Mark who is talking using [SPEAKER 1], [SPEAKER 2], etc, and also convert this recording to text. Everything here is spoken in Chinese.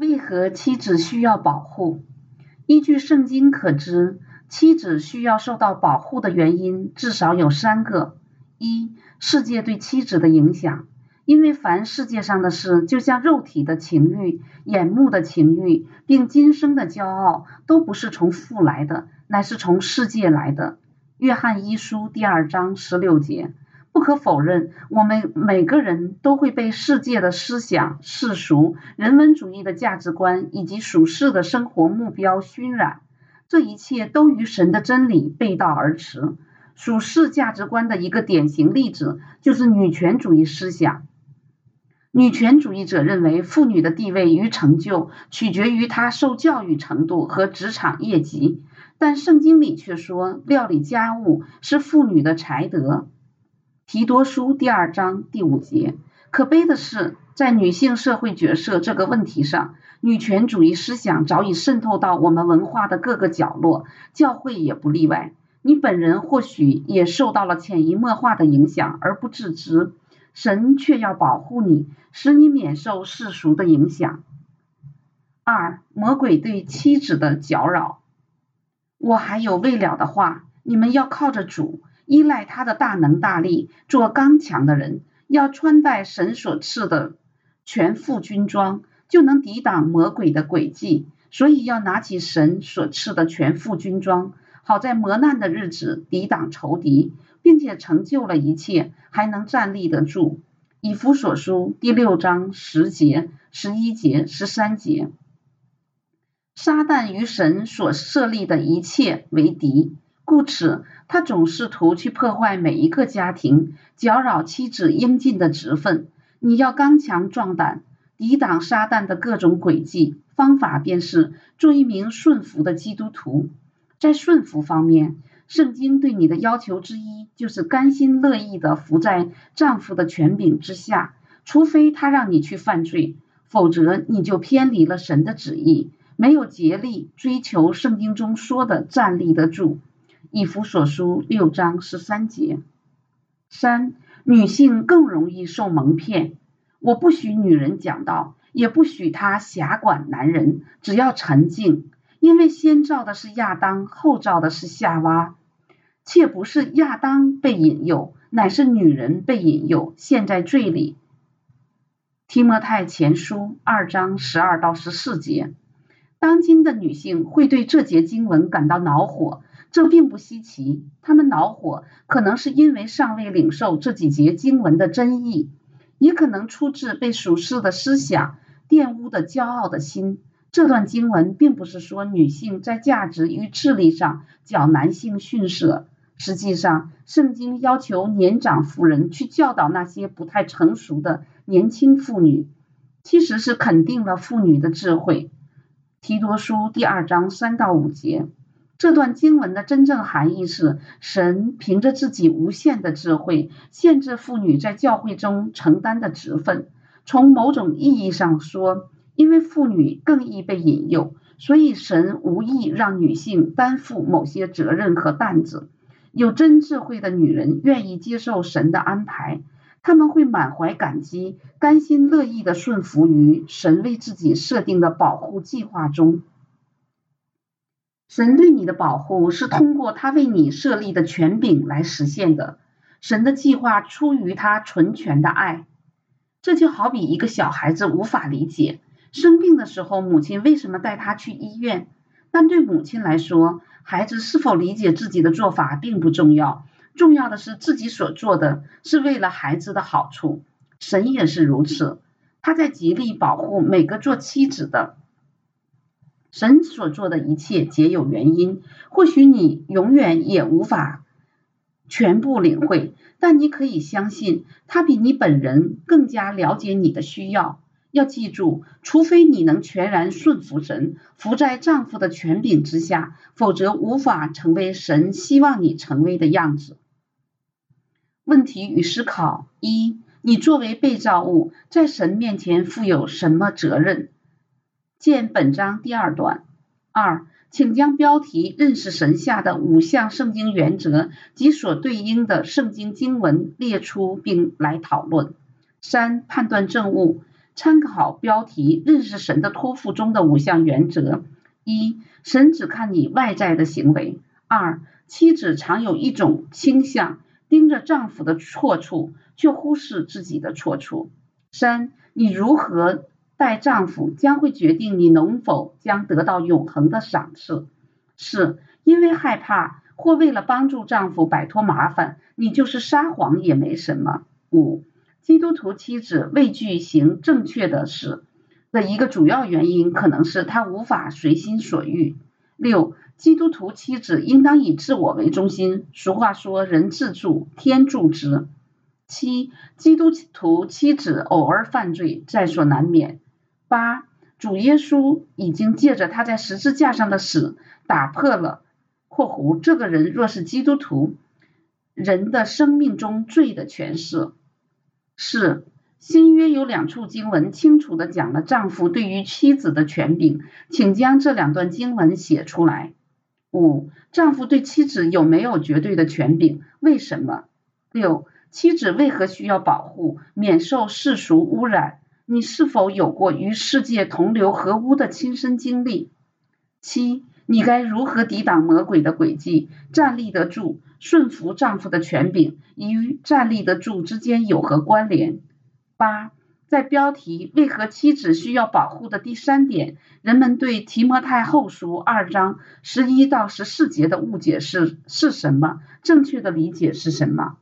[SPEAKER 1] 为何妻子需要保护？依据圣经可知，妻子需要受到保护的原因至少有三个：一、世界对妻子的影响，因为凡世界上的事，就像肉体的情欲、眼目的情欲，并今生的骄傲，都不是从父来的，乃是从世界来的。约翰一书第二章十六节，不可否认，我们每个人都会被世界的思想、世俗、人文主义的价值观以及属世的生活目标熏染，这一切都与神的真理背道而驰。属世价值观的一个典型例子就是女权主义思想。女权主义者认为，妇女的地位与成就取决于她受教育程度和职场业绩。但圣经里却说，料理家务是妇女的才德。提多书第二章第五节。可悲的是，在女性社会角色这个问题上，女权主义思想早已渗透到我们文化的各个角落，教会也不例外。你本人或许也受到了潜移默化的影响而不自知。神却要保护你，使你免受世俗的影响。二、魔鬼对妻子的搅扰。我还有未了的话，你们要靠着主，依赖他的大能大力，做刚强的人。要穿戴神所赐的全副军装，就能抵挡魔鬼的诡计。所以要拿起神所赐的全副军装，好在磨难的日子抵挡仇敌，并且成就了一切，还能站立得住。以弗所书第六章十节、十一节、十三节。撒旦与神所设立的一切为敌，故此他总试图去破坏每一个家庭，搅扰妻子应尽的职分。你要刚强壮胆，抵挡撒旦的各种诡计。方法便是做一名顺服的基督徒。在顺服方面，圣经对你的要求之一就是甘心乐意的服在丈夫的权柄之下，除非他让你去犯罪，否则你就偏离了神的旨意。没有竭力追求圣经中说的站立得住，以弗所书六章十三节。三、女性更容易受蒙骗。我不许女人讲道，也不许她辖管男人，只要沉静。因为先造的是亚当，后造的是夏娃，却不是亚当被引诱，乃是女人被引诱，陷在罪里。提摩太前书二章十二到十四节。当今的女性会对这节经文感到恼火，这并不稀奇。他们恼火，可能是因为尚未领受这几节经文的真意，也可能出自被属世的思想玷污的骄傲的心。这段经文并不是说女性在价值与智力上较男性逊色。实际上，圣经要求年长妇人去教导那些不太成熟的年轻妇女，其实是肯定了妇女的智慧。提多书第二章三到五节，这段经文的真正含义是：神凭着自己无限的智慧，限制妇女在教会中承担的职分。从某种意义上说，因为妇女更易被引诱，所以神无意让女性担负某些责任和担子。有真智慧的女人愿意接受神的安排。他们会满怀感激，甘心乐意的顺服于神为自己设定的保护计划中。神对你的保护是通过他为你设立的权柄来实现的。神的计划出于他纯全的爱。这就好比一个小孩子无法理解生病的时候母亲为什么带他去医院，但对母亲来说，孩子是否理解自己的做法并不重要。重要的是自己所做的是为了孩子的好处，神也是如此，他在极力保护每个做妻子的。神所做的一切皆有原因，或许你永远也无法全部领会，但你可以相信他比你本人更加了解你的需要。要记住，除非你能全然顺服神，服在丈夫的权柄之下，否则无法成为神希望你成为的样子。问题与思考：一、你作为被造物，在神面前负有什么责任？见本章第二段。二、请将标题“认识神下的五项圣经原则”及所对应的圣经经文列出，并来讨论。三、判断正误。参考标题“认识神的托付”中的五项原则：一、神只看你外在的行为；二、妻子常有一种倾向，盯着丈夫的错处，却忽视自己的错处；三、你如何待丈夫，将会决定你能否将得到永恒的赏赐；四、因为害怕或为了帮助丈夫摆脱麻烦，你就是撒谎也没什么；五。基督徒妻子畏惧行正确的事的一个主要原因，可能是她无法随心所欲。六，基督徒妻子应当以自我为中心。俗话说：“人自助，天助之。”七，基督徒妻子偶尔犯罪在所难免。八，主耶稣已经借着他在十字架上的死，打破了（括弧这个人若是基督徒）人的生命中罪的诠释。四新约有两处经文清楚的讲了丈夫对于妻子的权柄，请将这两段经文写出来。五丈夫对妻子有没有绝对的权柄？为什么？六妻子为何需要保护，免受世俗污染？你是否有过与世界同流合污的亲身经历？七你该如何抵挡魔鬼的诡计，站立得住？顺服丈夫的权柄与站立得住之间有何关联？八，在标题“为何妻子需要保护”的第三点，人们对提摩太后书二章十一到十四节的误解是是什么？正确的理解是什么？